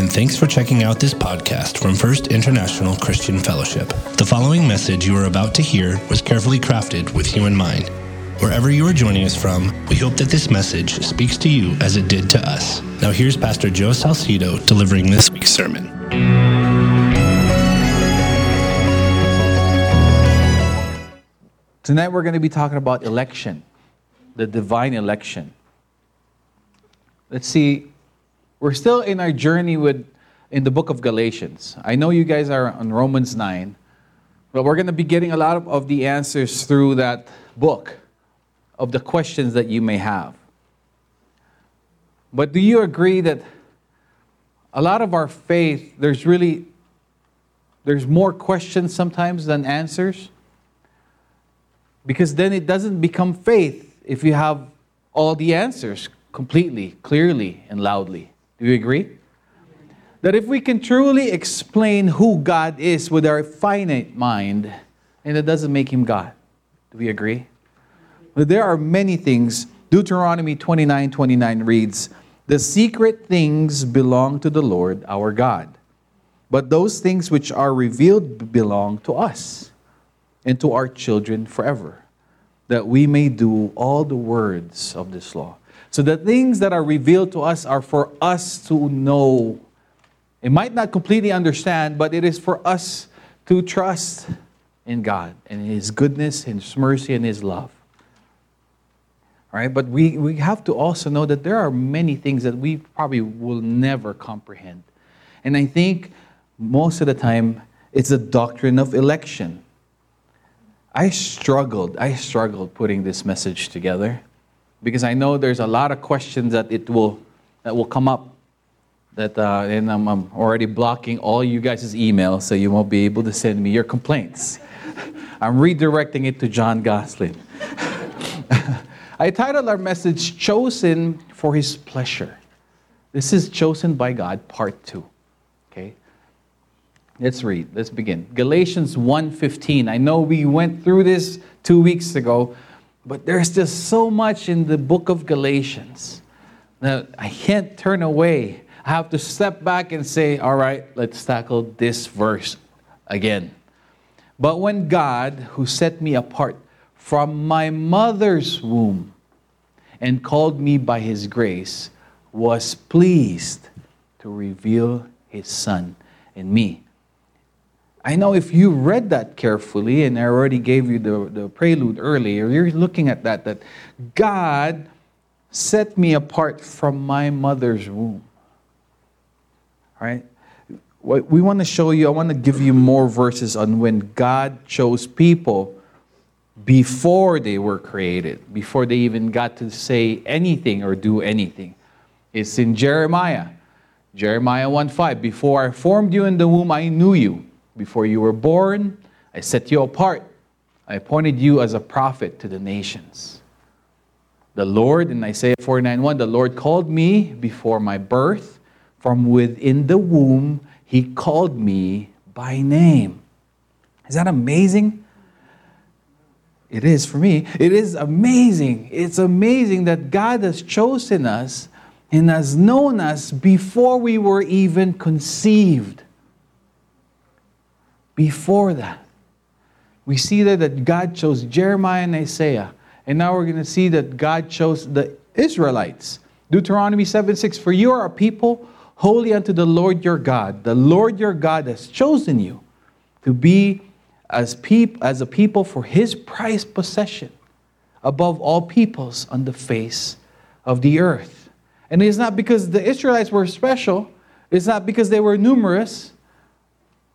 and thanks for checking out this podcast from First International Christian Fellowship. The following message you are about to hear was carefully crafted with you in mind. Wherever you are joining us from, we hope that this message speaks to you as it did to us. Now, here's Pastor Joe Salcido delivering this week's sermon. Tonight we're going to be talking about election, the divine election. Let's see, we're still in our journey with in the book of Galatians. I know you guys are on Romans 9, but we're going to be getting a lot of, of the answers through that book of the questions that you may have. But do you agree that a lot of our faith, there's really there's more questions sometimes than answers? Because then it doesn't become faith if you have all the answers completely, clearly, and loudly. Do you agree? That if we can truly explain who God is with our finite mind, and it doesn't make him God. Do we agree? But there are many things. Deuteronomy 29 29 reads, The secret things belong to the Lord our God, but those things which are revealed belong to us and to our children forever, that we may do all the words of this law. So the things that are revealed to us are for us to know. It might not completely understand, but it is for us to trust in God and His goodness, His mercy, and His love. All right, but we, we have to also know that there are many things that we probably will never comprehend. And I think most of the time it's the doctrine of election. I struggled, I struggled putting this message together because I know there's a lot of questions that it will that will come up. That uh, and I'm, I'm already blocking all you guys' emails, so you won't be able to send me your complaints. I'm redirecting it to John Goslin. I titled our message "Chosen for His Pleasure." This is chosen by God, part two. Okay. Let's read. Let's begin. Galatians 1:15. I know we went through this two weeks ago, but there's just so much in the book of Galatians that I can't turn away. I have to step back and say, all right, let's tackle this verse again. But when God, who set me apart from my mother's womb and called me by his grace, was pleased to reveal his son in me I know if you read that carefully, and I already gave you the, the prelude earlier, you're looking at that, that God set me apart from my mother's womb. Right? What we want to show you, I want to give you more verses on when God chose people before they were created, before they even got to say anything or do anything. It's in Jeremiah. Jeremiah 1:5. Before I formed you in the womb, I knew you. Before you were born, I set you apart. I appointed you as a prophet to the nations. The Lord, in Isaiah 49 the Lord called me before my birth. From within the womb, He called me by name. Is that amazing? It is for me. It is amazing. It's amazing that God has chosen us and has known us before we were even conceived before that. We see there that God chose Jeremiah and Isaiah. And now we're going to see that God chose the Israelites. Deuteronomy 7 6 For you are a people holy unto the Lord your God. The Lord your God has chosen you to be as, peop- as a people for his prized possession above all peoples on the face of the earth. And it's not because the Israelites were special, it's not because they were numerous,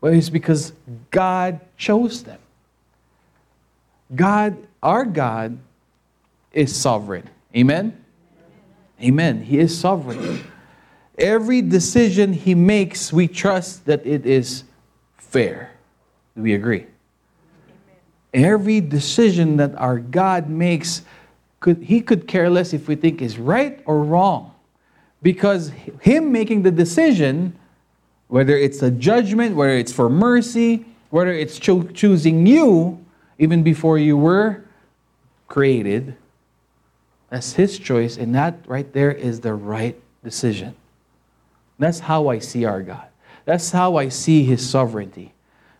well, it's because God chose them. God, our God, is sovereign. Amen? Amen. He is sovereign. Every decision He makes, we trust that it is fair. Do we agree? Every decision that our God makes, could, He could care less if we think is right or wrong. Because Him making the decision whether it's a judgment, whether it's for mercy, whether it's cho- choosing you even before you were created, that's His choice, and that right there is the right decision. That's how I see our God. That's how I see His sovereignty.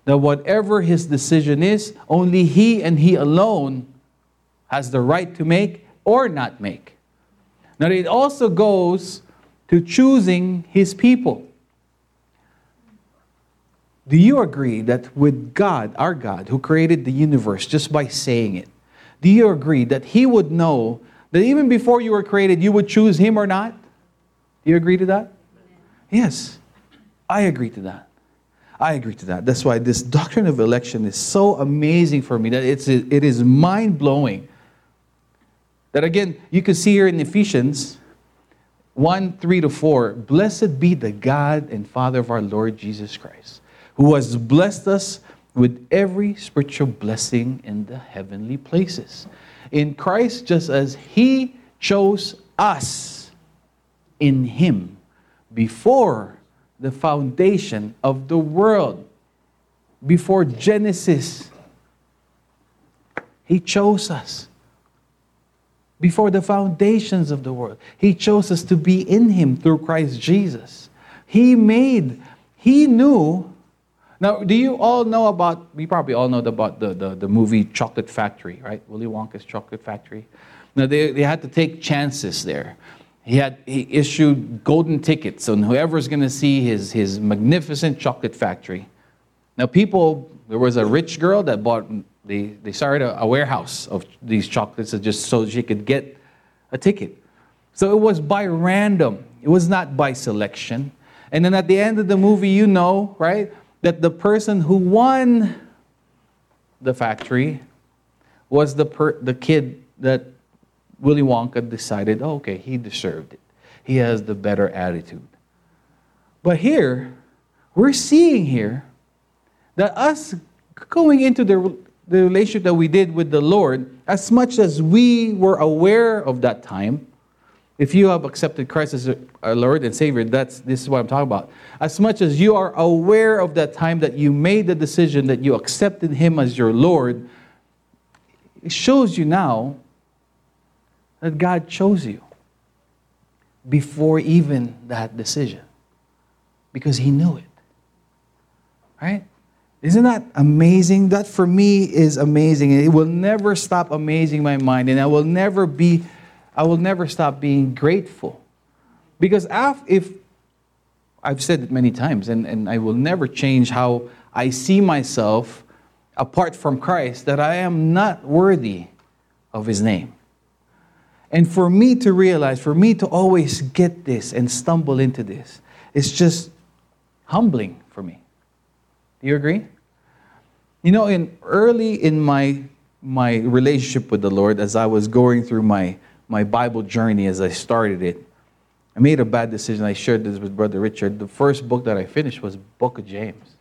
That whatever His decision is, only He and He alone has the right to make or not make. Now, it also goes to choosing His people. Do you agree that with God, our God, who created the universe just by saying it, do you agree that He would know that even before you were created, you would choose Him or not? Do you agree to that? Yes, I agree to that. I agree to that. That's why this doctrine of election is so amazing for me that it's, it is mind blowing. That again, you can see here in Ephesians 1 3 to 4 Blessed be the God and Father of our Lord Jesus Christ, who has blessed us with every spiritual blessing in the heavenly places. In Christ, just as He chose us in Him before the foundation of the world, before Genesis. He chose us before the foundations of the world. He chose us to be in Him through Christ Jesus. He made, He knew. Now, do you all know about, we probably all know about the, the, the movie Chocolate Factory, right? Willy Wonka's Chocolate Factory. Now, they, they had to take chances there. He had he issued golden tickets on whoever's going to see his, his magnificent chocolate factory. Now, people, there was a rich girl that bought they, they started a, a warehouse of these chocolates just so she could get a ticket. So it was by random, it was not by selection. And then at the end of the movie, you know, right, that the person who won the factory was the, per, the kid that Willy Wonka decided, oh, okay, he deserved it. He has the better attitude. But here, we're seeing here that us going into the the relationship that we did with the Lord, as much as we were aware of that time, if you have accepted Christ as our Lord and Savior, that's this is what I'm talking about. As much as you are aware of that time that you made the decision that you accepted Him as your Lord, it shows you now that God chose you before even that decision because He knew it. Right? Isn't that amazing? That for me is amazing. It will never stop amazing my mind, and I will never be, I will never stop being grateful. Because if I've said it many times, and, and I will never change how I see myself apart from Christ, that I am not worthy of his name. And for me to realize, for me to always get this and stumble into this, it's just humbling for me. Do you agree? You know, in early in my my relationship with the Lord, as I was going through my my Bible journey, as I started it, I made a bad decision. I shared this with Brother Richard. The first book that I finished was Book of James.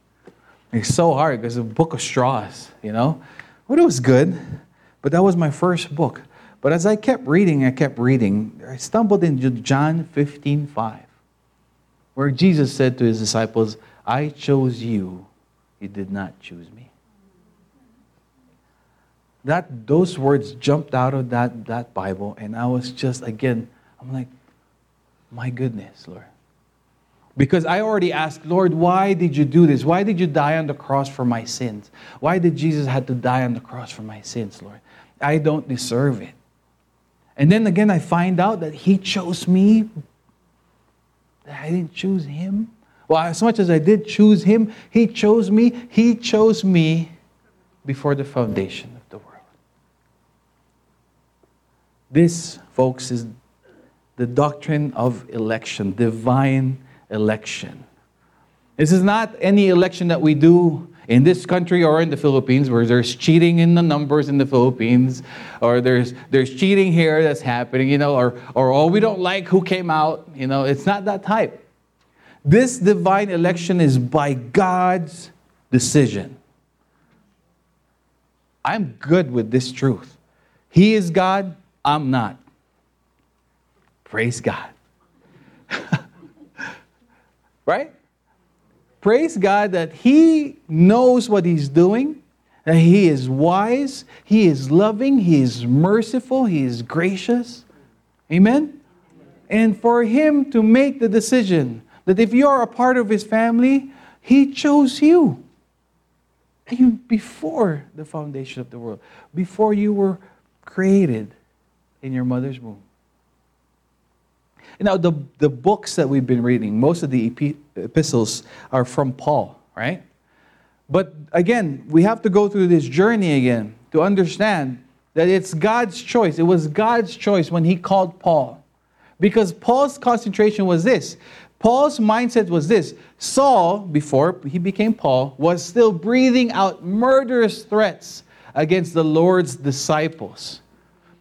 It's so hard because it's a book of straws, you know. But it was good. But that was my first book. But as I kept reading, I kept reading, I stumbled into John 15, 5, where Jesus said to his disciples, I chose you, you did not choose me that those words jumped out of that, that Bible, and I was just again, I'm like, my goodness, Lord. Because I already asked, Lord, why did you do this? Why did you die on the cross for my sins? Why did Jesus have to die on the cross for my sins, Lord? I don't deserve it. And then again, I find out that He chose me, that I didn't choose Him. Well, as much as I did choose Him, He chose me. He chose me before the foundation of the world. This, folks, is the doctrine of election, divine election. This is not any election that we do in this country or in the Philippines where there's cheating in the numbers in the Philippines or there's there's cheating here that's happening, you know, or or oh we don't like who came out, you know, it's not that type. This divine election is by God's decision. I'm good with this truth. He is God, I'm not. Praise God. right? Praise God that He knows what He's doing, that He is wise, He is loving, He is merciful, He is gracious. Amen? And for Him to make the decision that if you are a part of his family, he chose you. Even before the foundation of the world, before you were created in your mother's womb. Now, the, the books that we've been reading, most of the epistles are from Paul, right? But again, we have to go through this journey again to understand that it's God's choice. It was God's choice when he called Paul. Because Paul's concentration was this Paul's mindset was this Saul, before he became Paul, was still breathing out murderous threats against the Lord's disciples.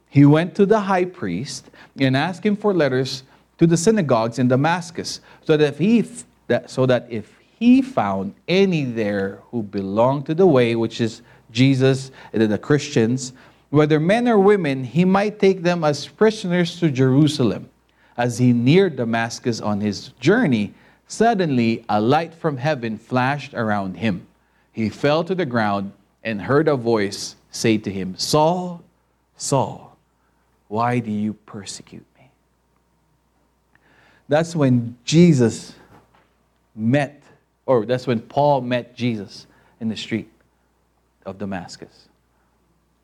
He went to the high priest and asked him for letters to the synagogues in Damascus, so that if he, that, so that if he found any there who belonged to the way, which is Jesus and the Christians, whether men or women, he might take them as prisoners to Jerusalem. As he neared Damascus on his journey, suddenly a light from heaven flashed around him. He fell to the ground and heard a voice say to him, Saul, Saul, why do you persecute? That's when Jesus met, or that's when Paul met Jesus in the street of Damascus.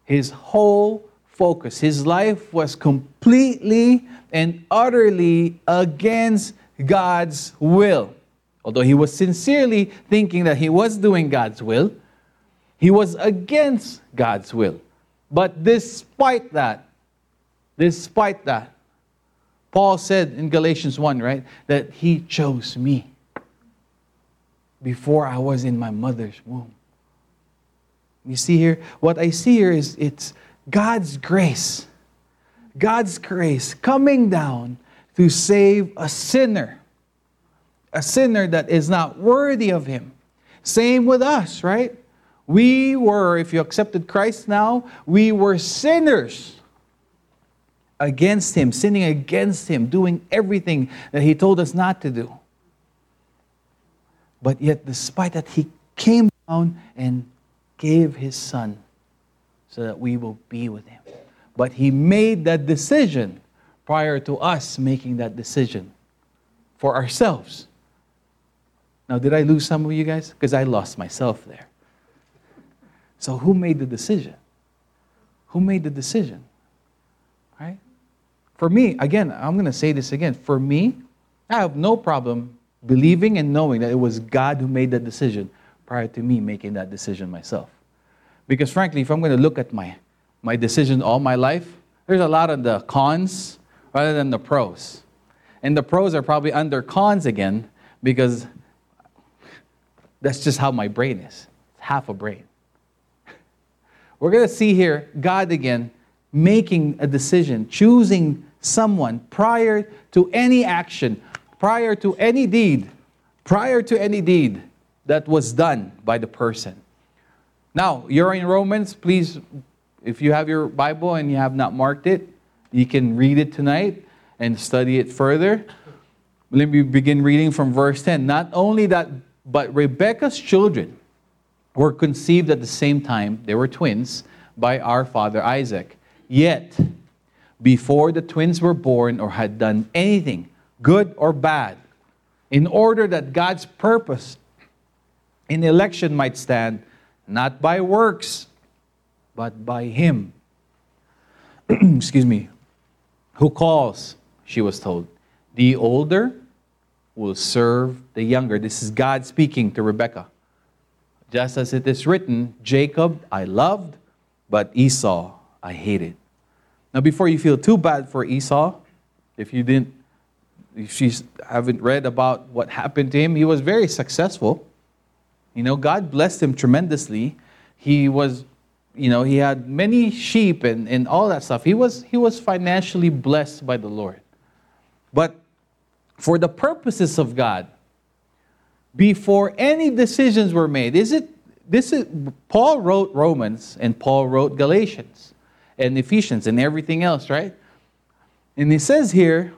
His whole focus, his life was completely and utterly against God's will. Although he was sincerely thinking that he was doing God's will, he was against God's will. But despite that, despite that, Paul said in Galatians 1, right, that he chose me before I was in my mother's womb. You see here, what I see here is it's God's grace God's grace coming down to save a sinner, a sinner that is not worthy of Him. Same with us, right? We were, if you accepted Christ now, we were sinners against Him, sinning against Him, doing everything that He told us not to do. But yet, despite that, He came down and gave His Son so that we will be with Him. But he made that decision prior to us making that decision for ourselves. Now, did I lose some of you guys? Because I lost myself there. So, who made the decision? Who made the decision? For me, again, I'm going to say this again. For me, I have no problem believing and knowing that it was God who made that decision prior to me making that decision myself. Because frankly, if I'm going to look at my my decision all my life, there's a lot of the cons rather than the pros. And the pros are probably under cons again because that's just how my brain is. It's half a brain. We're going to see here God again making a decision, choosing someone prior to any action, prior to any deed, prior to any deed that was done by the person. Now, you're in Romans, please if you have your Bible and you have not marked it, you can read it tonight and study it further. Let me begin reading from verse 10. Not only that, but Rebekah's children were conceived at the same time, they were twins, by our father Isaac. Yet, before the twins were born or had done anything, good or bad, in order that God's purpose in election might stand, not by works, but by him. Excuse me. Who calls, she was told. The older will serve the younger. This is God speaking to Rebekah. Just as it is written, Jacob I loved, but Esau I hated. Now, before you feel too bad for Esau, if you didn't, if you haven't read about what happened to him, he was very successful. You know, God blessed him tremendously. He was you know, he had many sheep and, and all that stuff. He was, he was financially blessed by the Lord. But for the purposes of God, before any decisions were made, is it this is Paul wrote Romans and Paul wrote Galatians and Ephesians and everything else, right? And he says here,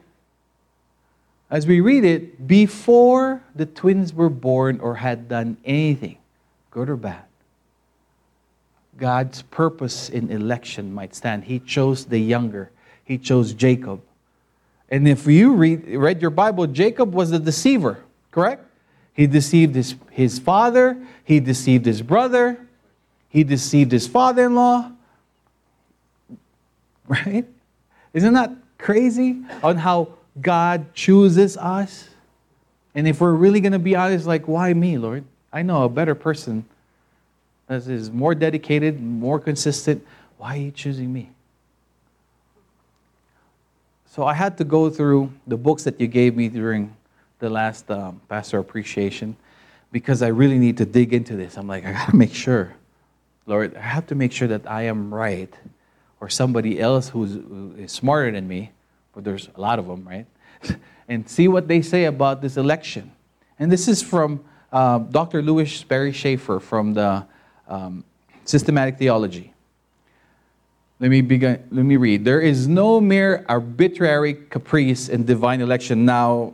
as we read it, before the twins were born or had done anything, good or bad, God's purpose in election might stand. He chose the younger, He chose Jacob. And if you read, read your Bible, Jacob was the deceiver. Correct? He deceived his, his father, he deceived his brother, he deceived his father in law. Right? Isn't that crazy on how God chooses us? And if we're really going to be honest, like, why me, Lord? I know a better person that is more dedicated, more consistent. Why are you choosing me? So I had to go through the books that you gave me during the last um, pastor appreciation because I really need to dig into this. I'm like, I got to make sure, Lord, I have to make sure that I am right or somebody else who's, smarter than me, but there's a lot of them, right? and see what they say about this election. And this is from uh, Dr. Lewis Sperry Chafer from the um, Systematic Theology. Let me begin. Let me read. There is no mere arbitrary caprice in divine election. Now,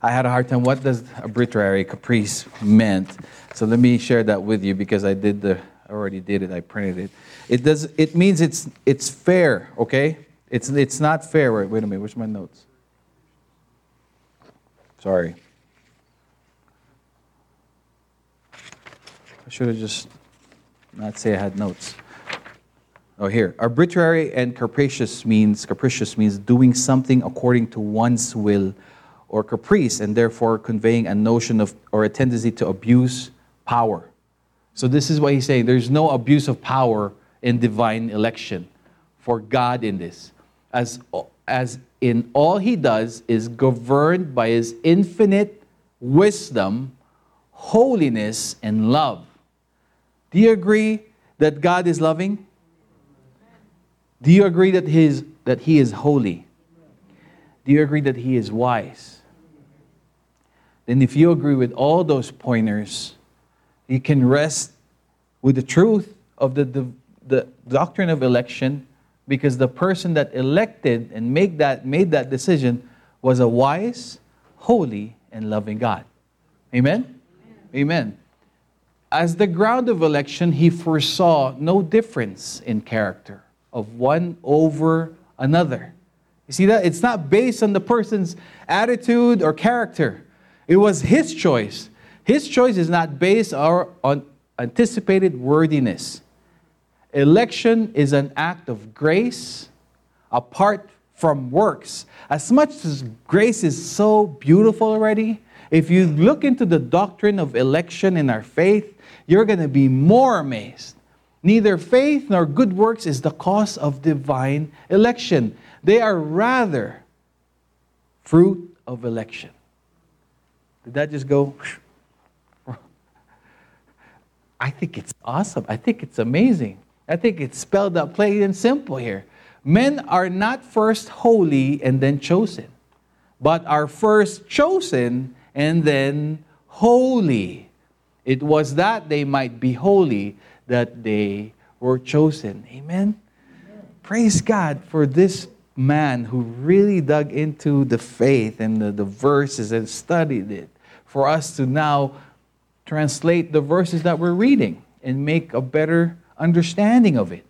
I had a hard time. What does arbitrary caprice meant? So let me share that with you because I did the I already did it. I printed it. It does. It means it's it's fair. Okay. It's it's not fair. Wait, wait a minute. Where's my notes? Sorry. I should have just not say I had notes. Oh, here. Arbitrary and capricious means capricious means doing something according to one's will or caprice, and therefore conveying a notion of or a tendency to abuse power. So this is what he's saying. There's no abuse of power in divine election for God in this. As, as in all he does is governed by his infinite wisdom, holiness, and love. Do you agree that God is loving? Do you agree that he is, that he is holy? Do you agree that he is wise? Then, if you agree with all those pointers, you can rest with the truth of the, the, the doctrine of election because the person that elected and make that, made that decision was a wise, holy, and loving God. Amen? Amen? Amen. As the ground of election, he foresaw no difference in character of one over another. You see that? It's not based on the person's attitude or character. It was his choice. His choice is not based on anticipated worthiness. Election is an act of grace apart from works. As much as grace is so beautiful already, if you look into the doctrine of election in our faith, you're going to be more amazed. Neither faith nor good works is the cause of divine election. They are rather fruit of election. Did that just go? I think it's awesome. I think it's amazing. I think it's spelled out plain and simple here. Men are not first holy and then chosen, but are first chosen and then holy. It was that they might be holy that they were chosen. Amen? Amen. Praise God for this man who really dug into the faith and the, the verses and studied it for us to now translate the verses that we're reading and make a better understanding of it.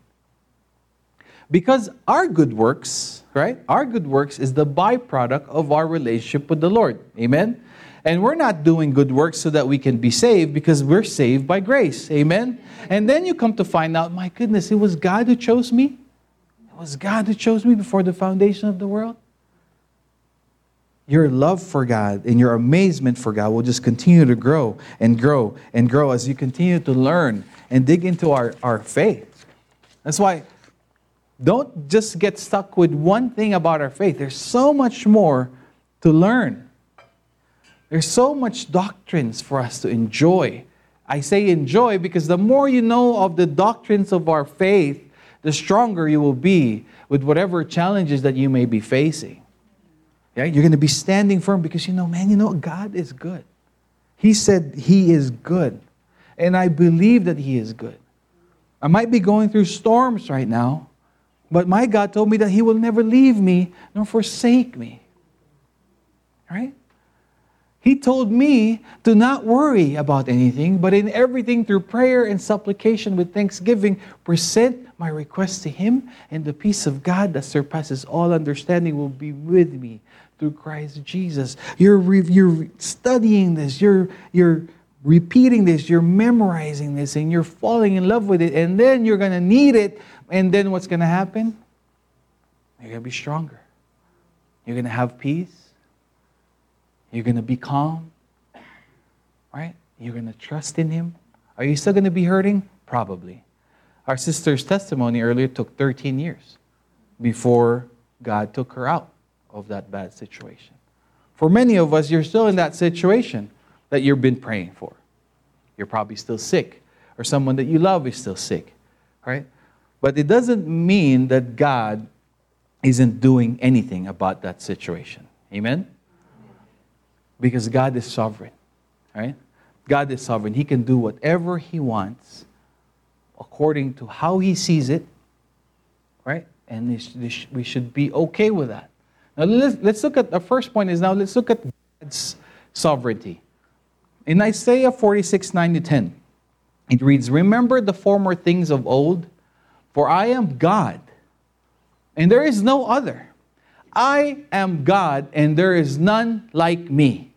Because our good works, right? Our good works is the byproduct of our relationship with the Lord. Amen? And we're not doing good works so that we can be saved because we're saved by grace. Amen? And then you come to find out, my goodness, it was God who chose me. It was God who chose me before the foundation of the world your love for God and your amazement for God will just continue to grow and grow and grow as you continue to learn and dig into our, our faith. That's why don't just get stuck with one thing about our faith. There's so much more to learn. There's so much doctrines for us to enjoy. I say enjoy because the more you know of the doctrines of our faith, the stronger you will be with whatever challenges that you may be facing. Yeah, you're going to be standing firm because you know, man, you know, God is good. He said He is good. And I believe that He is good. I might be going through storms right now, but my God told me that He will never leave me nor forsake me. Right? He told me to not worry about anything, but in everything through prayer and supplication with thanksgiving, present my request to Him, and the peace of God that surpasses all understanding will be with me through Christ Jesus. You're, you're studying this, you're, you're repeating this, you're memorizing this, and you're falling in love with it, and then you're going to need it, and then what's going to happen? You're going to be stronger. You're going to have peace. You're going to be calm, right? You're going to trust in Him. Are you still going to be hurting? Probably. Our sister's testimony earlier took 13 years before God took her out of that bad situation. For many of us, you're still in that situation that you've been praying for. You're probably still sick, or someone that you love is still sick, right? But it doesn't mean that God isn't doing anything about that situation. Amen? Because God is sovereign, right? God is sovereign. He can do whatever He wants according to how He sees it, right? And we should be okay with that. Now let's, let's look at the first point is now let's look at God's sovereignty. In Isaiah 46, 9 to 10, it reads, Remember the former things of old, for I am God, and there is no other. I am God, and there is none like me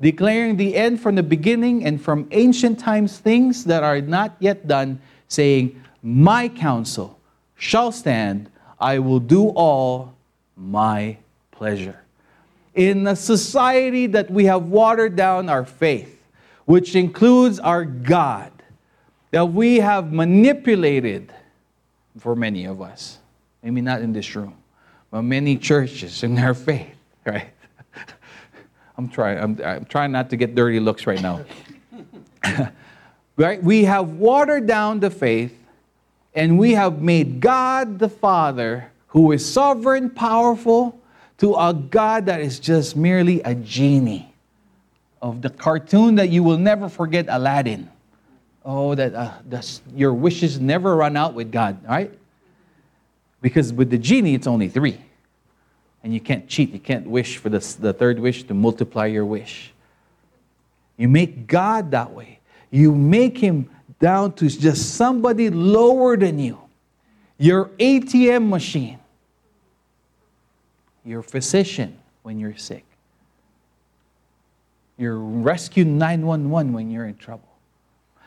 declaring the end from the beginning and from ancient times things that are not yet done, saying, My counsel shall stand, I will do all my pleasure. In a society that we have watered down our faith, which includes our God, that we have manipulated for many of us, maybe not in this room, but many churches in their faith, right? I'm trying. I'm, I'm trying not to get dirty looks right now. right? We have watered down the faith, and we have made God the Father, who is sovereign, powerful, to a God that is just merely a genie of the cartoon that you will never forget, Aladdin. Oh, that uh, your wishes never run out with God, right? Because with the genie, it's only three. And you can't cheat. You can't wish for the, the third wish to multiply your wish. You make God that way. You make him down to just somebody lower than you. Your ATM machine. Your physician when you're sick. Your rescue 911 when you're in trouble.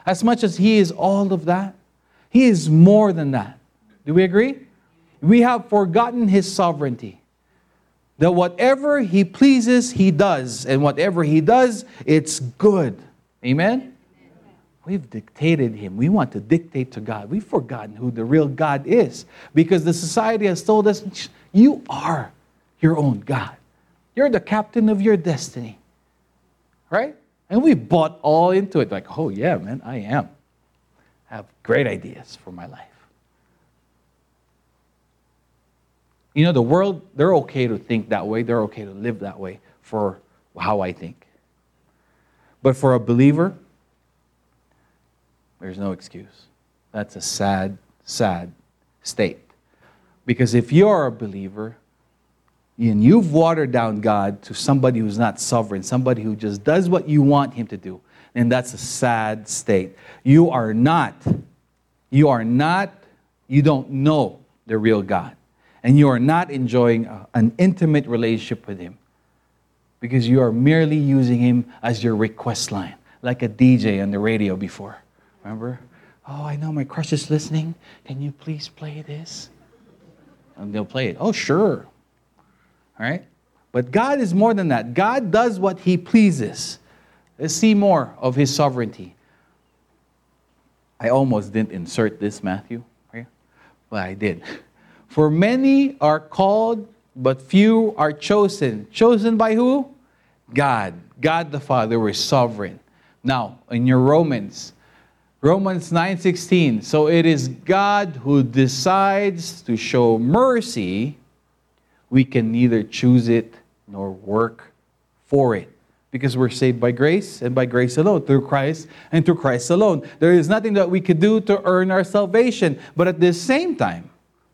As much as he is all of that, he is more than that. Do we agree? We have forgotten his sovereignty that whatever he pleases, he does. And whatever he does, it's good. Amen? We've dictated him. We want to dictate to God. We've forgotten who the real God is because the society has told us you are your own God. You're the captain of your destiny. Right? And we bought all into it like, oh, yeah, man, I am. I have great ideas for my life. You know, the world, they're okay to think that way, they're okay to live that way for how I think. But for a believer, there's no excuse. That's a sad, sad state. Because if you're a believer and you've watered down God to somebody who's not sovereign, somebody who just does what you want him to do, And that's a sad state. You are not, you are not, you don't know the real God and you are not enjoying an intimate relationship with Him because you are merely using Him as your request line, like a DJ on the radio before. Remember? Oh, I know my crush is listening. Can you please play this? And they'll play it. Oh, sure. All right? But God is more than that. God does what He pleases. Let's see more of His sovereignty. I almost didn't insert this, Matthew, but I did. For many are called, but few are chosen. Chosen by who? God. God the Father is sovereign. Now, in your Romans, Romans 9:16. So it is God who decides to show mercy. We can neither choose it nor work for it because we're saved by grace and by grace alone, through Christ and through Christ alone. There is nothing that we could do to earn our salvation, but at the same time,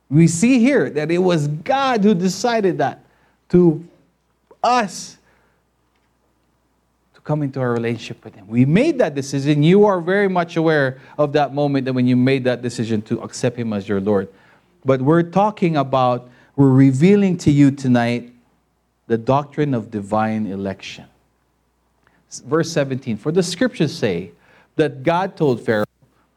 we see here that it was God who decided that to us to come into a relationship with Him. We made that decision. You are very much aware of that moment that when you made that decision to accept Him as your Lord. But we're talking about, we're revealing to you tonight the doctrine of divine election. Verse 17 For the scriptures say that God told Pharaoh,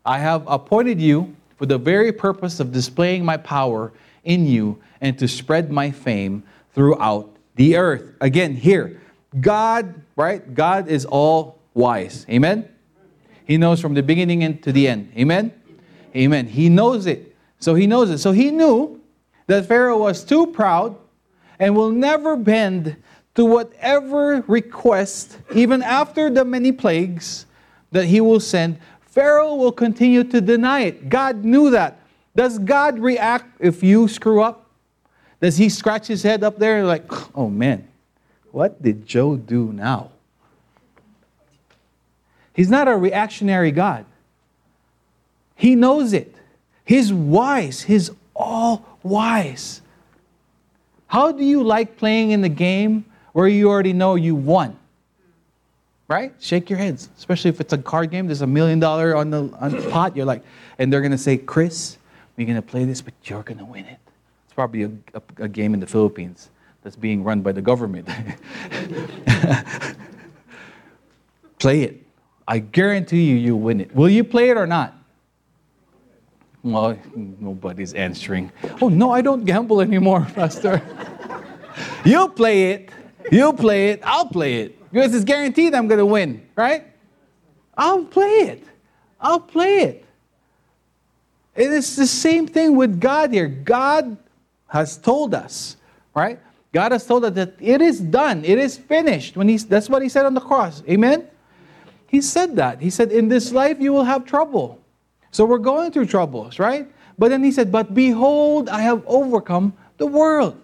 I have appointed you for the very purpose of displaying my power in you and to spread my fame throughout the earth. Again, here, God, right? God is all wise. Amen? He knows from the beginning and to the end. Amen? Amen. He knows it. So he knows it. So he knew that Pharaoh was too proud and will never bend to whatever request, even after the many plagues that he will send. Pharaoh will continue to deny it. God knew that. Does God react if you screw up? Does he scratch his head up there like, oh man, what did Joe do now? He's not a reactionary God. He knows it. He's wise. He's all wise. How do you like playing in the game where you already know you won? Right? Shake your heads, especially if it's a card game. There's a million dollar on the, pot. You're like, and they're gonna say, Chris, we're gonna play this, but you're gonna win it. It's probably a, a, a game in the Philippines that's being run by the government. play it. I guarantee you, you win it. Will you play it or not? Well, nobody's answering. Oh, no, I don't gamble anymore, Pastor. you play it. You play it. I'll play it. Because it's guaranteed I'm going to win, right? I'll play it. I'll play it. And it's the same thing with God here. God has told us, right? God has told us that it is done, it is finished. When he's, that's what he said on the cross. Amen? He said that. He said, In this life you will have trouble. So we're going through troubles, right? But then he said, But behold, I have overcome the world.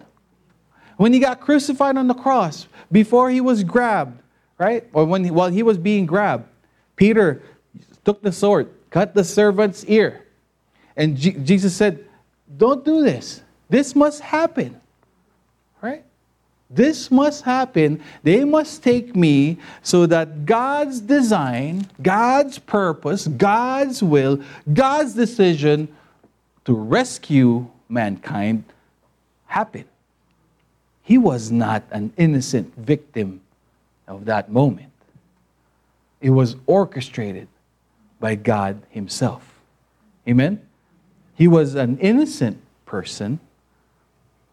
When he got crucified on the cross, before he was grabbed, right? Or when he, while he was being grabbed, Peter took the sword, cut the servant's ear. And G- Jesus said, Don't do this. This must happen. Right? This must happen. They must take me so that God's design, God's purpose, God's will, God's decision to rescue mankind happen. He was not an innocent victim of that moment. It was orchestrated by God Himself. Amen? He was an innocent person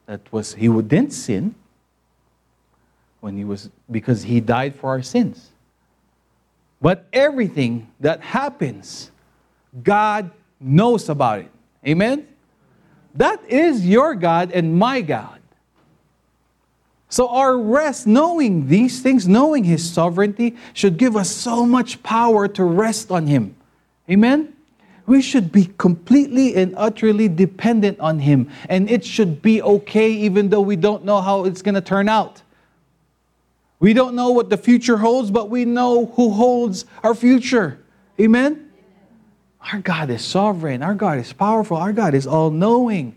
that was he didn't sin when he was because he died for our sins. But everything that happens, God knows about it. Amen? That is your God and my God. So, our rest, knowing these things, knowing His sovereignty, should give us so much power to rest on Him. Amen? we should be completely and utterly dependent on Him. And it should be okay even though we don't know how it's going to turn out. We don't know what the future holds, but we know who holds our future. Amen? Our God is sovereign. Our God is powerful. Our God is all knowing.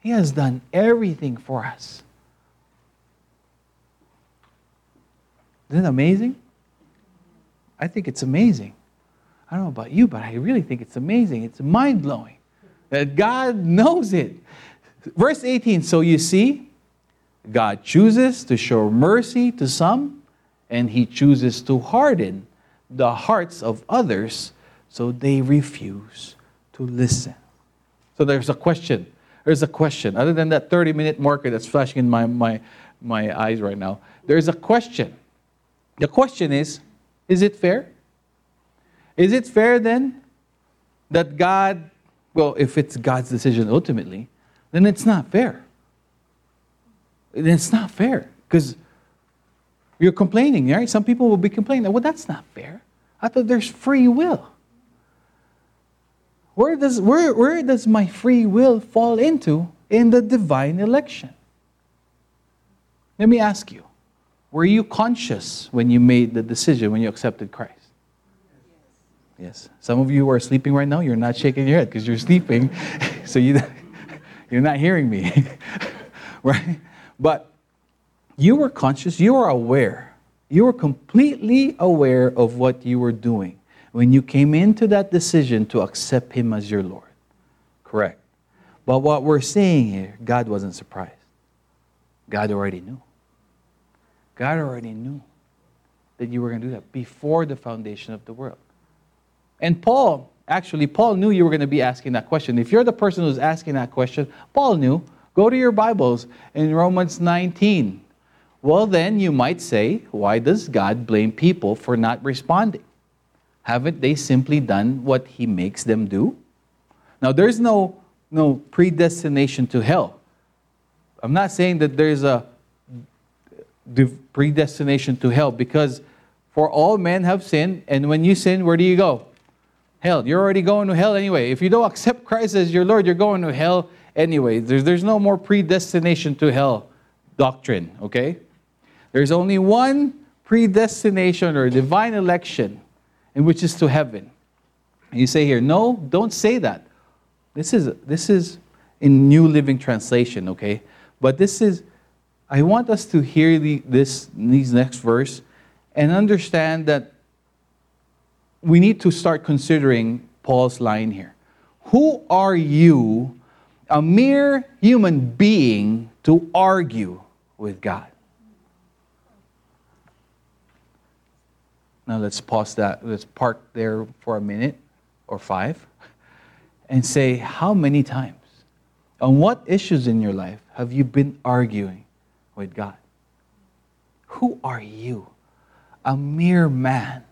He has done everything for us. Isn't it amazing? I think it's amazing. I don't know about you, but I really think it's amazing. It's mind blowing that God knows it. Verse 18 So you see, God chooses to show mercy to some, and he chooses to harden the hearts of others so they refuse to listen. So there's a question. There's a question. Other than that 30 minute marker that's flashing in my, my, my eyes right now, there's a question. The question is Is it fair? Is it fair then that God, well, if it's God's decision ultimately, then it's not fair. It's not fair because you're complaining, right? Some people will be complaining, well, that's not fair. I thought there's free will. Where does, where, where does my free will fall into in the divine election? Let me ask you were you conscious when you made the decision, when you accepted Christ? Yes. Some of you are sleeping right now, you're not shaking your head because you're sleeping, so you, you're not hearing me. right? But you were conscious, you were aware You were completely aware of what you were doing when you came into that decision to accept Him as your Lord. Correct. But what we're saying here, God wasn't surprised. God already knew. God already knew that you were going to do that before the foundation of the world. And Paul, actually, Paul knew you were going to be asking that question. If you're the person who's asking that question, Paul knew. Go to your Bibles in Romans 19. Well, then you might say, why does God blame people for not responding? Haven't they simply done what he makes them do? Now, there's no, no predestination to hell. I'm not saying that there's a predestination to hell because for all men have sinned, and when you sin, where do you go? Hell. You're already going to hell anyway. If you don't accept Christ as your Lord, you're going to hell anyway. There's, there's no more predestination to hell doctrine, okay? There's only one predestination or divine election, in which is to heaven. And you say here, no, don't say that. This is this is in New Living Translation, okay? But this is I want us to hear the, this these next verse and understand that we need to start considering Paul's line here. Who are you, a mere human being, to argue with God? Now let's pause that. Let's park there for a minute or five and say, how many times, on what issues in your life have you been arguing with God? Who are you? a mere man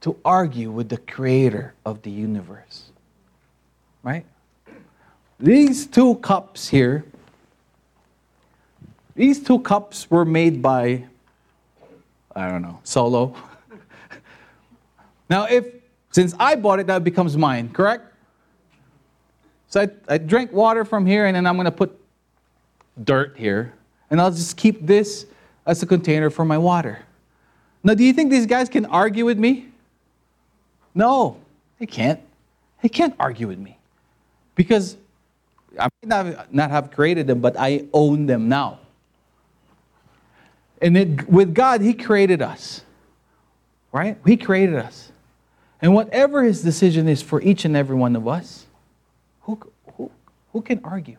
to argue with the creator of the universe. Right? These two cups here, these two cups were made by, I don't know, Solo. now, if, since I bought it, that becomes mine, correct? So I, I drank water from here, and then I'm going to put dirt here, and I'll just keep this as a container for my water. Now, do you think these guys can argue with me? No, they can't. They can't argue with me because I not, not have created them, but I own them now. And it, with God, He created us, right? He created us. And whatever His decision is for each and every one of us, who, who, who can argue?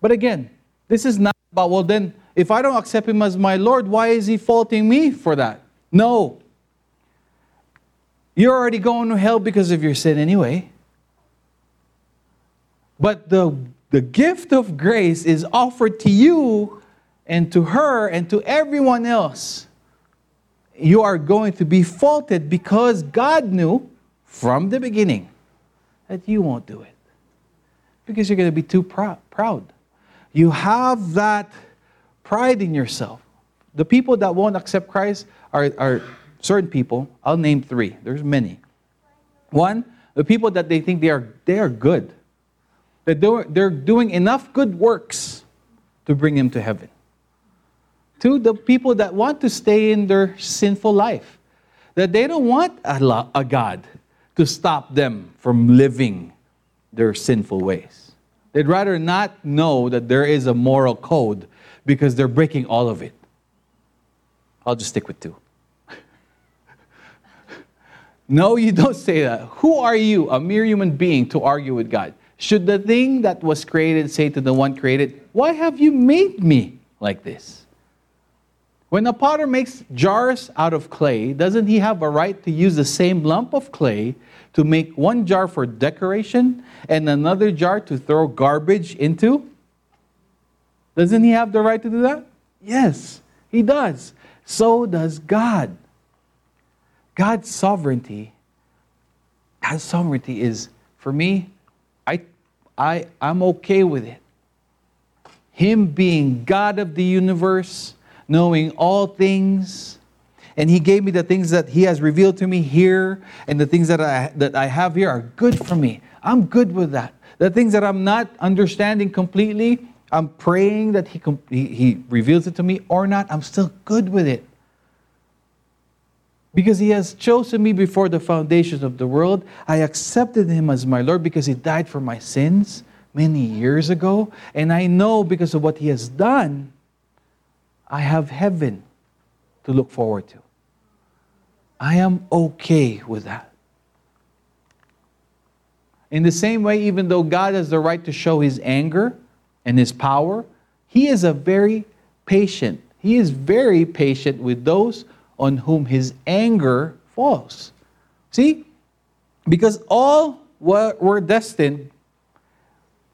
But again, this is not about, well, then if I don't accept him as my Lord, why is he faulting me for that? No. You're already going to hell because of your sin anyway. But the, the gift of grace is offered to you and to her and to everyone else. You are going to be faulted because God knew from the beginning that you won't do it. Because you're going to be too prou- proud. You have that pride in yourself. The people that won't accept Christ are, are certain people. I'll name three. There's many. One, the people that they think they are, they are good. That they're, doing enough good works to bring them to heaven. To the people that want to stay in their sinful life. That they don't want a God to stop them from living their sinful ways. They'd rather not know that there is a moral code because they're breaking all of it. I'll just stick with two. no, you don't say that. Who are you, a mere human being, to argue with God? Should the thing that was created say to the one created, Why have you made me like this? When a potter makes jars out of clay, doesn't he have a right to use the same lump of clay to make one jar for decoration and another jar to throw garbage into? Doesn't he have the right to do that? Yes, he does. So does God. God's sovereignty, God's sovereignty is, for me, I, I'm okay with it. Him being God of the universe, knowing all things, and He gave me the things that He has revealed to me here, and the things that I, that I have here are good for me. I'm good with that. The things that I'm not understanding completely, I'm praying that he, he, he reveals it to me or not, I'm still good with it. Because he has chosen me before the foundations of the world. I accepted him as my Lord because he died for my sins many years ago. And I know because of what he has done, I have heaven. to look forward to. I am okay with that. In the same way, even though God has the right to show his anger and his power, he is a very patient. He is very patient with those on whom his anger falls. See? Because all were destined,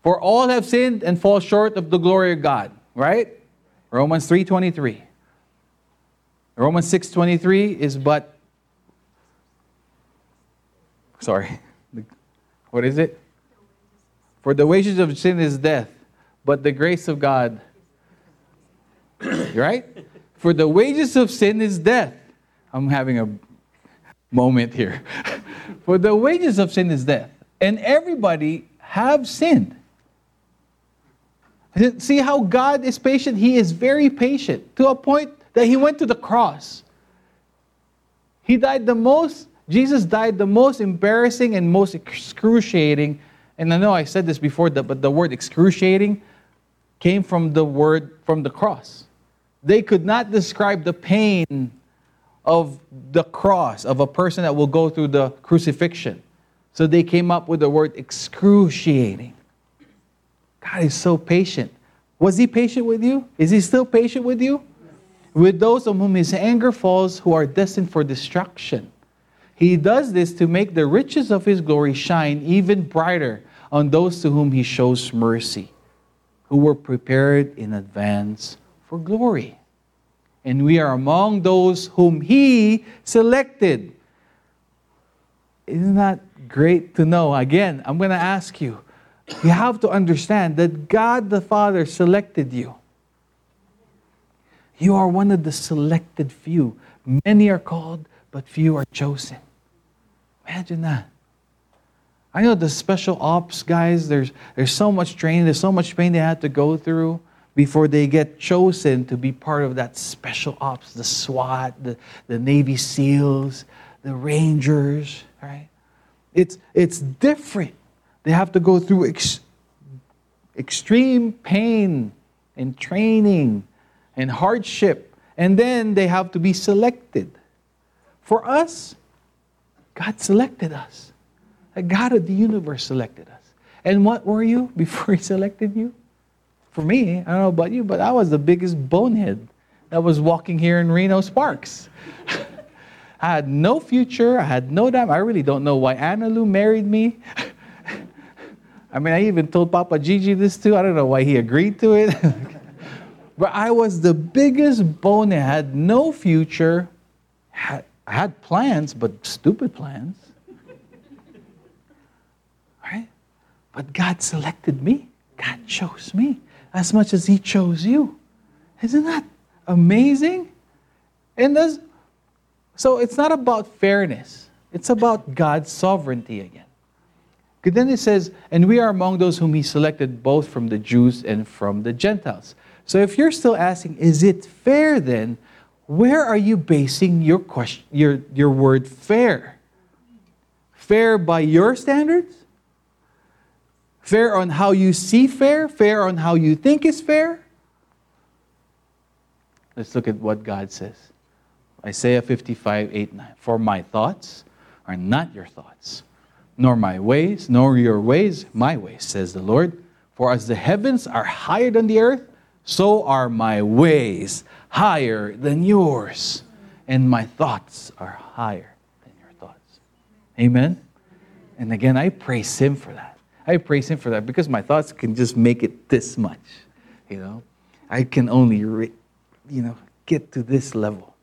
for all have sinned and fall short of the glory of God, right? Romans 3:23. Romans 6:23 is but sorry. What is it? For the wages of sin is death, but the grace of God right? For the wages of sin is death. I'm having a moment here. For the wages of sin is death. And everybody have sinned. See how God is patient? He is very patient to a point that he went to the cross. He died the most, Jesus died the most embarrassing and most excruciating. And I know I said this before, but the word excruciating came from the word from the cross. They could not describe the pain of the cross, of a person that will go through the crucifixion. So they came up with the word excruciating. God is so patient. Was he patient with you? Is he still patient with you? With those on whom his anger falls who are destined for destruction. He does this to make the riches of his glory shine even brighter on those to whom he shows mercy, who were prepared in advance for glory. And we are among those whom He selected. Isn't that great to know? Again, I'm going to ask you. You have to understand that God the Father selected you. You are one of the selected few. Many are called, but few are chosen. Imagine that. I know the special ops guys, there's, there's so much training, there's so much pain they have to go through before they get chosen to be part of that special ops, the SWAT, the, the Navy SEALs, the Rangers, right? It's, it's different. They have to go through ex, extreme pain and training and hardship, and then they have to be selected. For us, God selected us. The God of the universe selected us. And what were you before He selected you? For me, I don't know about you, but I was the biggest bonehead that was walking here in Reno Sparks. I had no future. I had no time. I really don't know why Anna Lou married me. I mean, I even told Papa Gigi this too. I don't know why he agreed to it. but I was the biggest bonehead. Had no future. I had plans, but stupid plans. right? But God selected me. God chose me as much as He chose you. Isn't that amazing? And this, so it's not about fairness, it's about God's sovereignty again. Because then it says, and we are among those whom He selected both from the Jews and from the Gentiles. So if you're still asking, is it fair then? Where are you basing your question, your, your word fair? Fair by your standards? Fair on how you see fair? Fair on how you think is fair? Let's look at what God says. Isaiah 55, 8, 9. For my thoughts are not your thoughts, nor my ways, nor your ways, my ways, says the Lord. For as the heavens are higher than the earth, so are my ways higher than yours, and my thoughts are higher than your thoughts. Amen? And again, I praise Him for that. I praise Him for that because my thoughts can just make it this much. You know, I can only, re- you know, get to this level.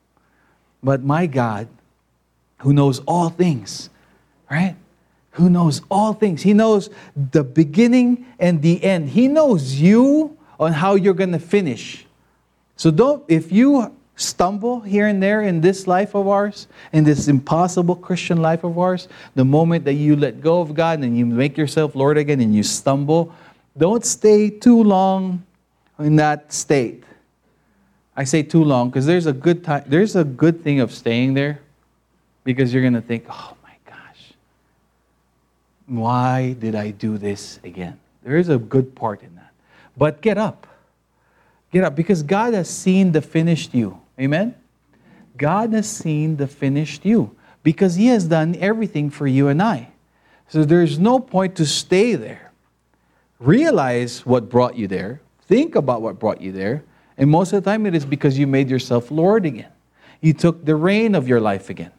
But my God, who knows all things, right? Who knows all things. He knows the beginning and the end. He knows you on how you're going to finish. So don't, if you stumble here and there in this life of ours, in this impossible Christian life of ours, the moment that you let go of God and you make yourself Lord again and you stumble, don't stay too long in that state. I say too long because there's a good time, there's a good thing of staying there because you're going to think, oh my gosh, why did I do this again? There is a good part in that. But get up. Get up because God has seen the finished you. Amen? God has seen the finished you because He has done everything for you and I. So there's no point to stay there. Realize what brought you there, think about what brought you there, and most of the time it is because you made yourself Lord again. You took the reign of your life again.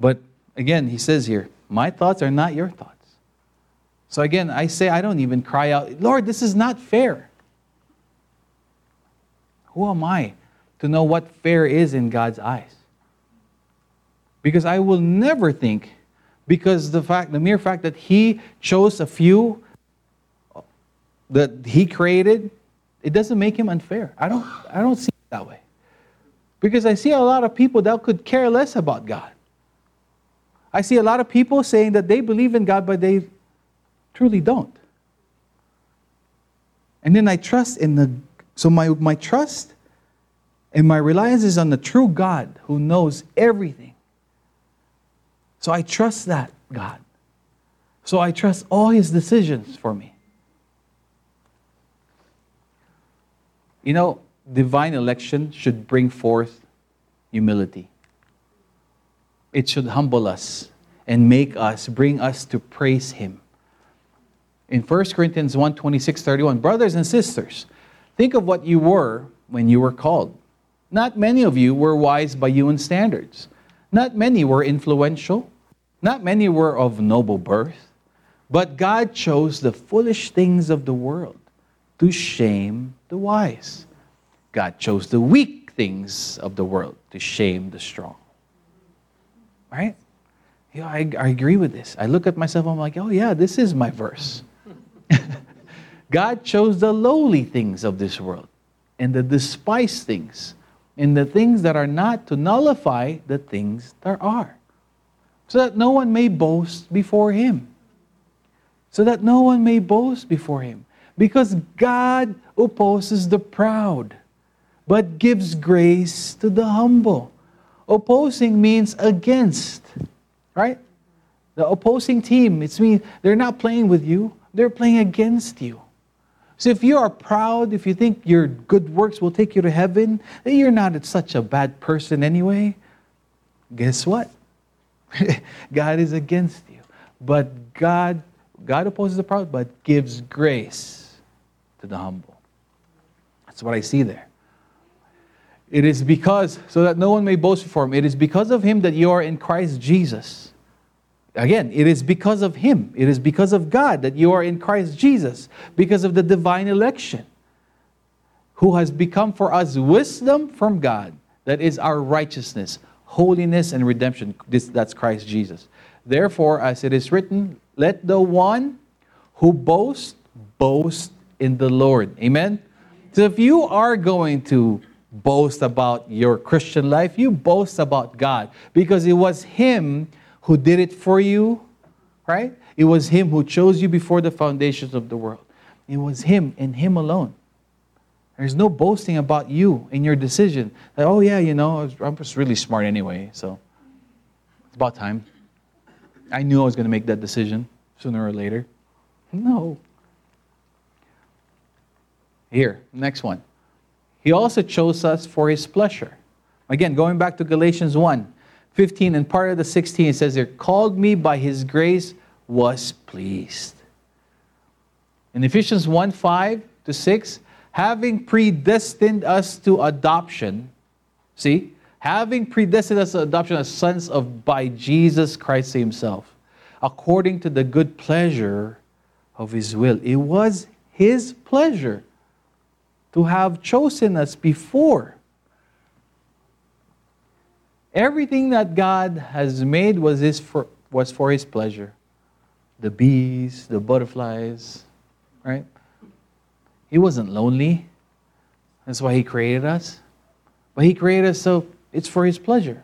But again, he says here, My thoughts are not your thoughts. So again, I say, I don't even cry out, Lord, this is not fair. Who am I to know what fair is in God's eyes? Because I will never think, because the fact, the mere fact that He chose a few that He created, it doesn't make Him unfair. I don't, I don't see it that way. Because I see a lot of people that could care less about God. I see a lot of people saying that they believe in God, but they truly don't. And then I trust in the, so my, my trust and my reliance is on the true God who knows everything. So I trust that God. So I trust all his decisions for me. You know, divine election should bring forth humility. It should humble us and make us, bring us to praise him. In 1 Corinthians 1 26, 31, brothers and sisters, think of what you were when you were called. Not many of you were wise by human standards. Not many were influential. Not many were of noble birth. But God chose the foolish things of the world to shame the wise. God chose the weak things of the world to shame the strong. Right? Yeah, I, I agree with this. I look at myself, and I'm like, oh, yeah, this is my verse. God chose the lowly things of this world and the despised things and the things that are not to nullify the things that are, so that no one may boast before him. So that no one may boast before him. Because God opposes the proud, but gives grace to the humble. Opposing means against, right? The opposing team, it's mean they're not playing with you, they're playing against you. So if you are proud, if you think your good works will take you to heaven, you're not such a bad person anyway. Guess what? God is against you. But God, God opposes the proud, but gives grace to the humble. That's what I see there. It is because, so that no one may boast before him, it is because of him that you are in Christ Jesus Again, it is because of Him. It is because of God that you are in Christ Jesus, because of the divine election, who has become for us wisdom from God, that is our righteousness, holiness, and redemption. This, that's Christ Jesus. Therefore, as it is written, let the one who boasts boast in the Lord. Amen? So if you are going to boast about your Christian life, you boast about God because it was Him who did it for you, right? It was Him who chose you before the foundations of the world. It was Him and Him alone. There's no boasting about you in your decision. Like, oh, yeah, you know, I'm just really smart anyway, so it's about time. I knew I was going to make that decision sooner or later. No. Here, next one. He also chose us for His pleasure. Again, going back to Galatians 1. 15 and part of the 16, it says there, called me by his grace, was pleased. In Ephesians 1 5 to 6, having predestined us to adoption, see, having predestined us to adoption as sons of by Jesus Christ himself, according to the good pleasure of his will. It was his pleasure to have chosen us before Everything that God has made was, his for, was for His pleasure. The bees, the butterflies, right? He wasn't lonely. That's why He created us. But He created us so it's for His pleasure,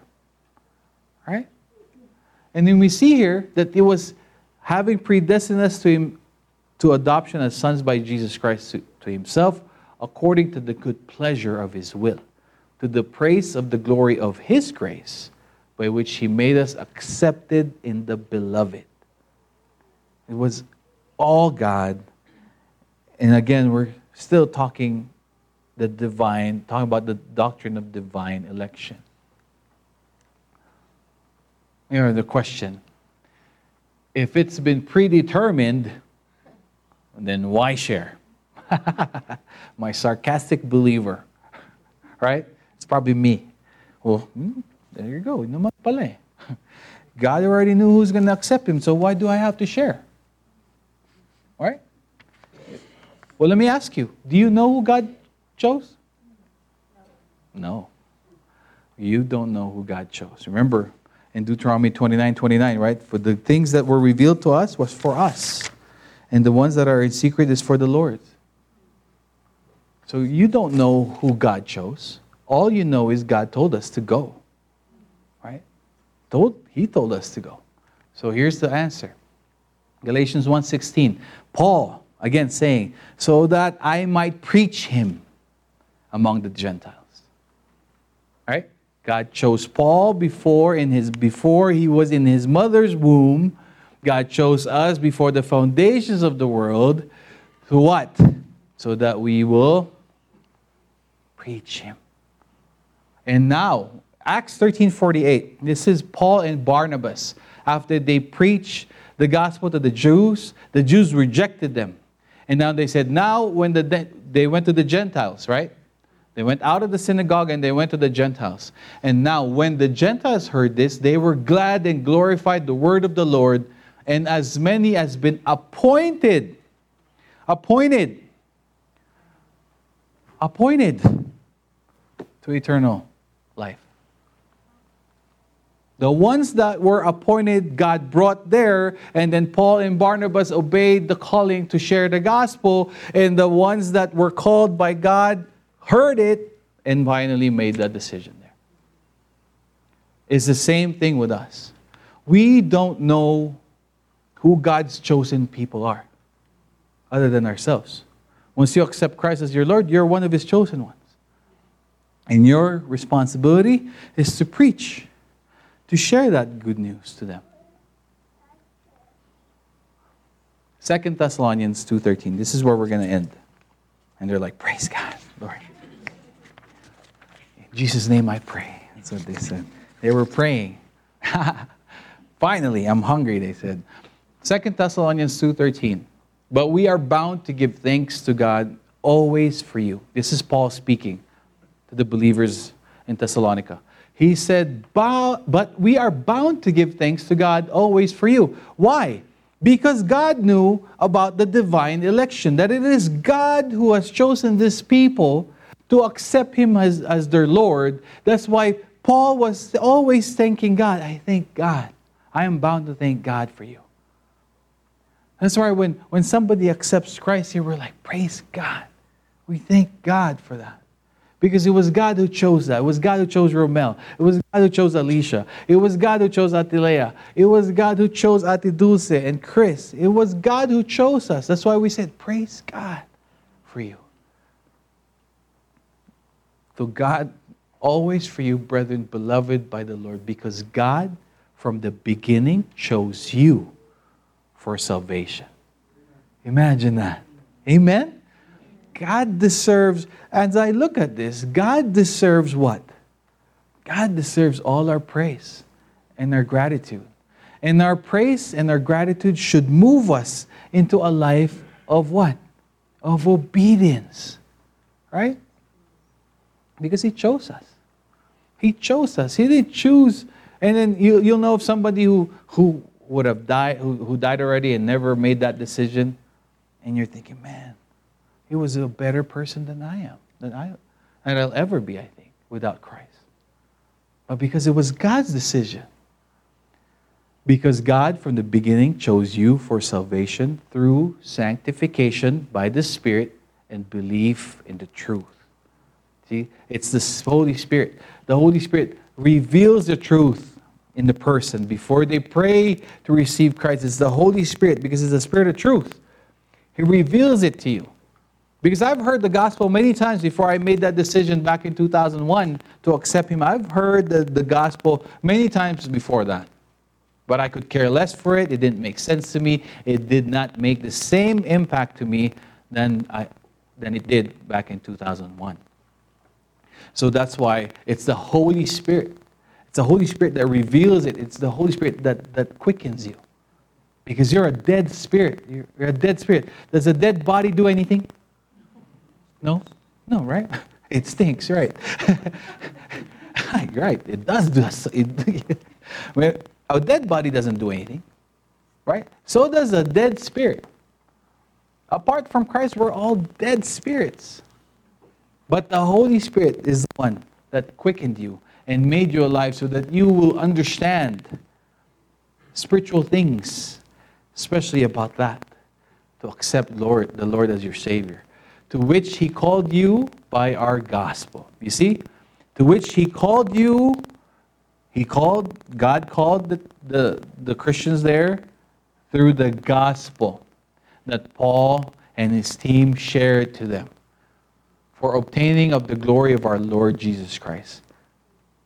right? And then we see here that it was having predestined us to Him to adoption as sons by Jesus Christ to, to Himself, according to the good pleasure of His will to the praise of the glory of His grace, by which He made us accepted in the beloved. It was all God. And again, we're still talking the divine, talking about the doctrine of divine election. You know, the question if it's been predetermined, then why share? My sarcastic believer, right? Probably me. Well, hmm, there you go. Naman pala eh. God already knew who's going to accept him, so why do I have to share? Right? Well, let me ask you do you know who God chose? No. You don't know who God chose. Remember in Deuteronomy 29 29, right? For the things that were revealed to us was for us, and the ones that are in secret is for the Lord. So you don't know who God chose. All you know is God told us to go. Right? Told, he told us to go. So here's the answer. Galatians 1:16. Paul again saying, "So that I might preach him among the Gentiles." Right? God chose Paul before in his before he was in his mother's womb. God chose us before the foundations of the world to what? So that we will preach him. And now, Acts 13:48. This is Paul and Barnabas after they preached the gospel to the Jews, the Jews rejected them. And now they said, now when the they went to the Gentiles, right? They went out of the synagogue and they went to the Gentiles. And now, when the Gentiles heard this, they were glad and glorified the word of the Lord. And as many as been appointed, appointed, appointed to eternal life. The ones that were appointed, God brought there, and then Paul and Barnabas obeyed the calling to share the gospel. And the ones that were called by God, heard it, and finally made that decision there. It's the same thing with us. We don't know who God's chosen people are other than ourselves. Once you accept Christ as your Lord, you're one of His chosen ones. And your responsibility is to preach, to share that good news to them. Second Thessalonians 2:13. This is where we're going to end. And they're like, "Praise God, Lord." In Jesus' name I pray. That's what they said. They were praying. Finally, I'm hungry, they said. Second Thessalonians 2:13. But we are bound to give thanks to God always for you. This is Paul speaking to the believers in Thessalonica. He said, But we are bound to give thanks to God always for you. Why? Because God knew about the divine election, that it is God who has chosen this people to accept him as, as their Lord. That's why Paul was always thanking God. I thank God. I am bound to thank God for you. That's why when, when somebody accepts Christ here, we're like, praise God. We thank God for that. Because it was God who chose that. It was God who chose Romel. It was God who chose Alicia. It was God who chose Atilea. It was God who chose Ati Dulce and Chris. It was God who chose us. That's why we said, praise God for you. So God always for you, brethren, beloved by the Lord, because God from the beginning chose you for salvation. Imagine that. Amen? God deserves, as I look at this, God deserves what? God deserves all our praise and our gratitude. And our praise and our gratitude should move us into a life of what? Of obedience. Right? Because He chose us. He chose us. He didn't choose. And then you, you'll know of somebody who, who would have died, who, who died already and never made that decision. And you're thinking, man, he was a better person than I am, than I, and I'll ever be, I think, without Christ. But because it was God's decision. Because God, from the beginning, chose you for salvation through sanctification by the Spirit and belief in the truth. See, it's the Holy Spirit. The Holy Spirit reveals the truth in the person before they pray to receive Christ. It's the Holy Spirit because it's the Spirit of truth. He reveals it to you. Because I've heard the gospel many times before I made that decision back in 2001 to accept Him. I've heard the, the gospel many times before that. But I could care less for it. It didn't make sense to me. It did not make the same impact to me than, I, than it did back in 2001 So that's why it's the Holy Spirit. It's the Holy Spirit that reveals it. It's the Holy Spirit that, that quickens you. Because you're a dead spirit. You're, you're a dead spirit. Does a dead body do anything? No? No, right? It stinks, right? right, it does do it, well, a dead body doesn't do anything, right? So does a dead spirit. Apart from Christ, we're all dead spirits. But the Holy Spirit is the one that quickened you and made you alive so that you will understand spiritual things, especially about that, to accept Lord, the Lord as your Savior to which he called you by our gospel. You see? To which he called you, he called, God called the, the, the Christians there through the gospel that Paul and his team shared to them for obtaining of the glory of our Lord Jesus Christ.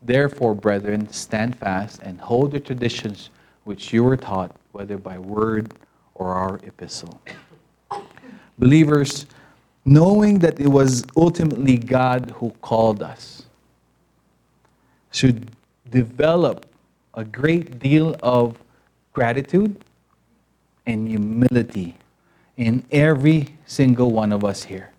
Therefore, brethren, stand fast and hold the traditions which you were taught, whether by word or our epistle. Believers, knowing that it was ultimately God who called us, should develop a great deal of gratitude and humility in every single one of us here.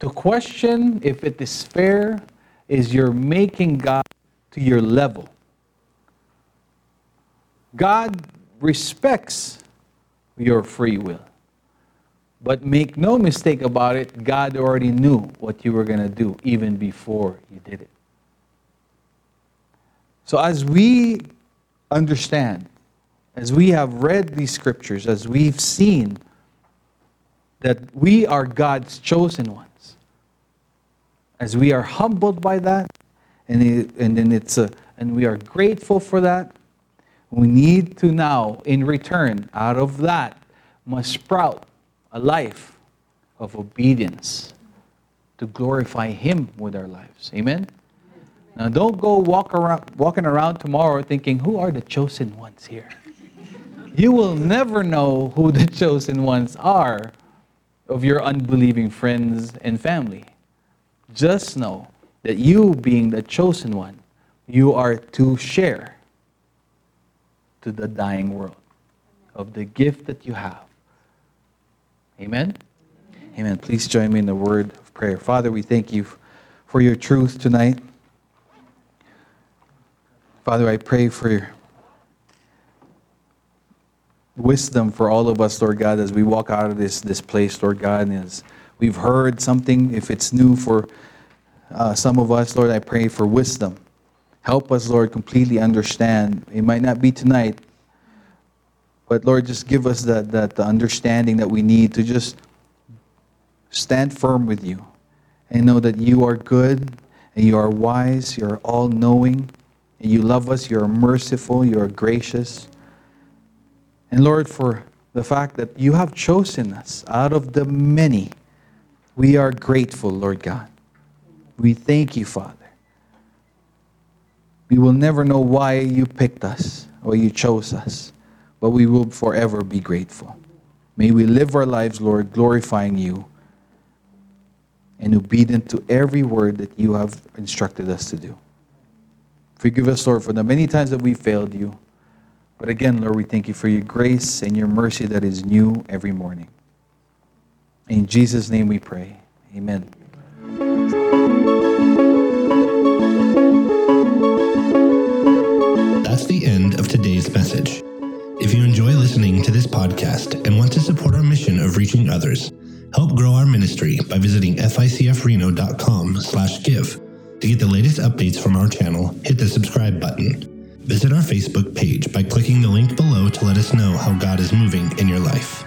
To question if it is fair is you're making God to your level. God respects your free will. But make no mistake about it, God already knew what you were going to do even before you did it. So, as we understand, as we have read these scriptures, as we've seen that we are God's chosen ones, as we are humbled by that, and, it, and it's a, and we are grateful for that, we need to now, in return, out of that, must sprout a life of obedience to glorify Him with our lives. Amen? Now, don't go walk around, walking around tomorrow thinking, who are the chosen ones here? You will never know who the chosen ones are of your unbelieving friends and family. Just know that you, being the chosen one, you are to share to the dying world of the gift that you have Amen? Amen. Please join me in the word of prayer. Father, we thank you for your truth tonight. Father, I pray for wisdom for all of us, Lord God, as we walk out of this, this place, Lord God, and as we've heard something, if it's new for uh, some of us, Lord, I pray for wisdom. Help us, Lord, completely understand. It might not be tonight, but Lord, just give us that, that the understanding that we need to just stand firm with you and know that you are good and you are wise, you're all knowing, and you love us, you're merciful, you're gracious. And Lord, for the fact that you have chosen us out of the many, we are grateful, Lord God. We thank you, Father. We will never know why you picked us or you chose us but we will forever be grateful. May we live our lives, Lord, glorifying you and obedient to every word that you have instructed us to do. Forgive us, Lord, for the many times that we failed you. But again, Lord, we thank you for your grace and your mercy that is new every morning. In Jesus' name we pray. Amen. Podcast and want to support our mission of reaching others, help grow our ministry by visiting ficfreno.com slash give. To get the latest updates from our channel, hit the subscribe button. Visit our Facebook page by clicking the link below to let us know how God is moving in your life.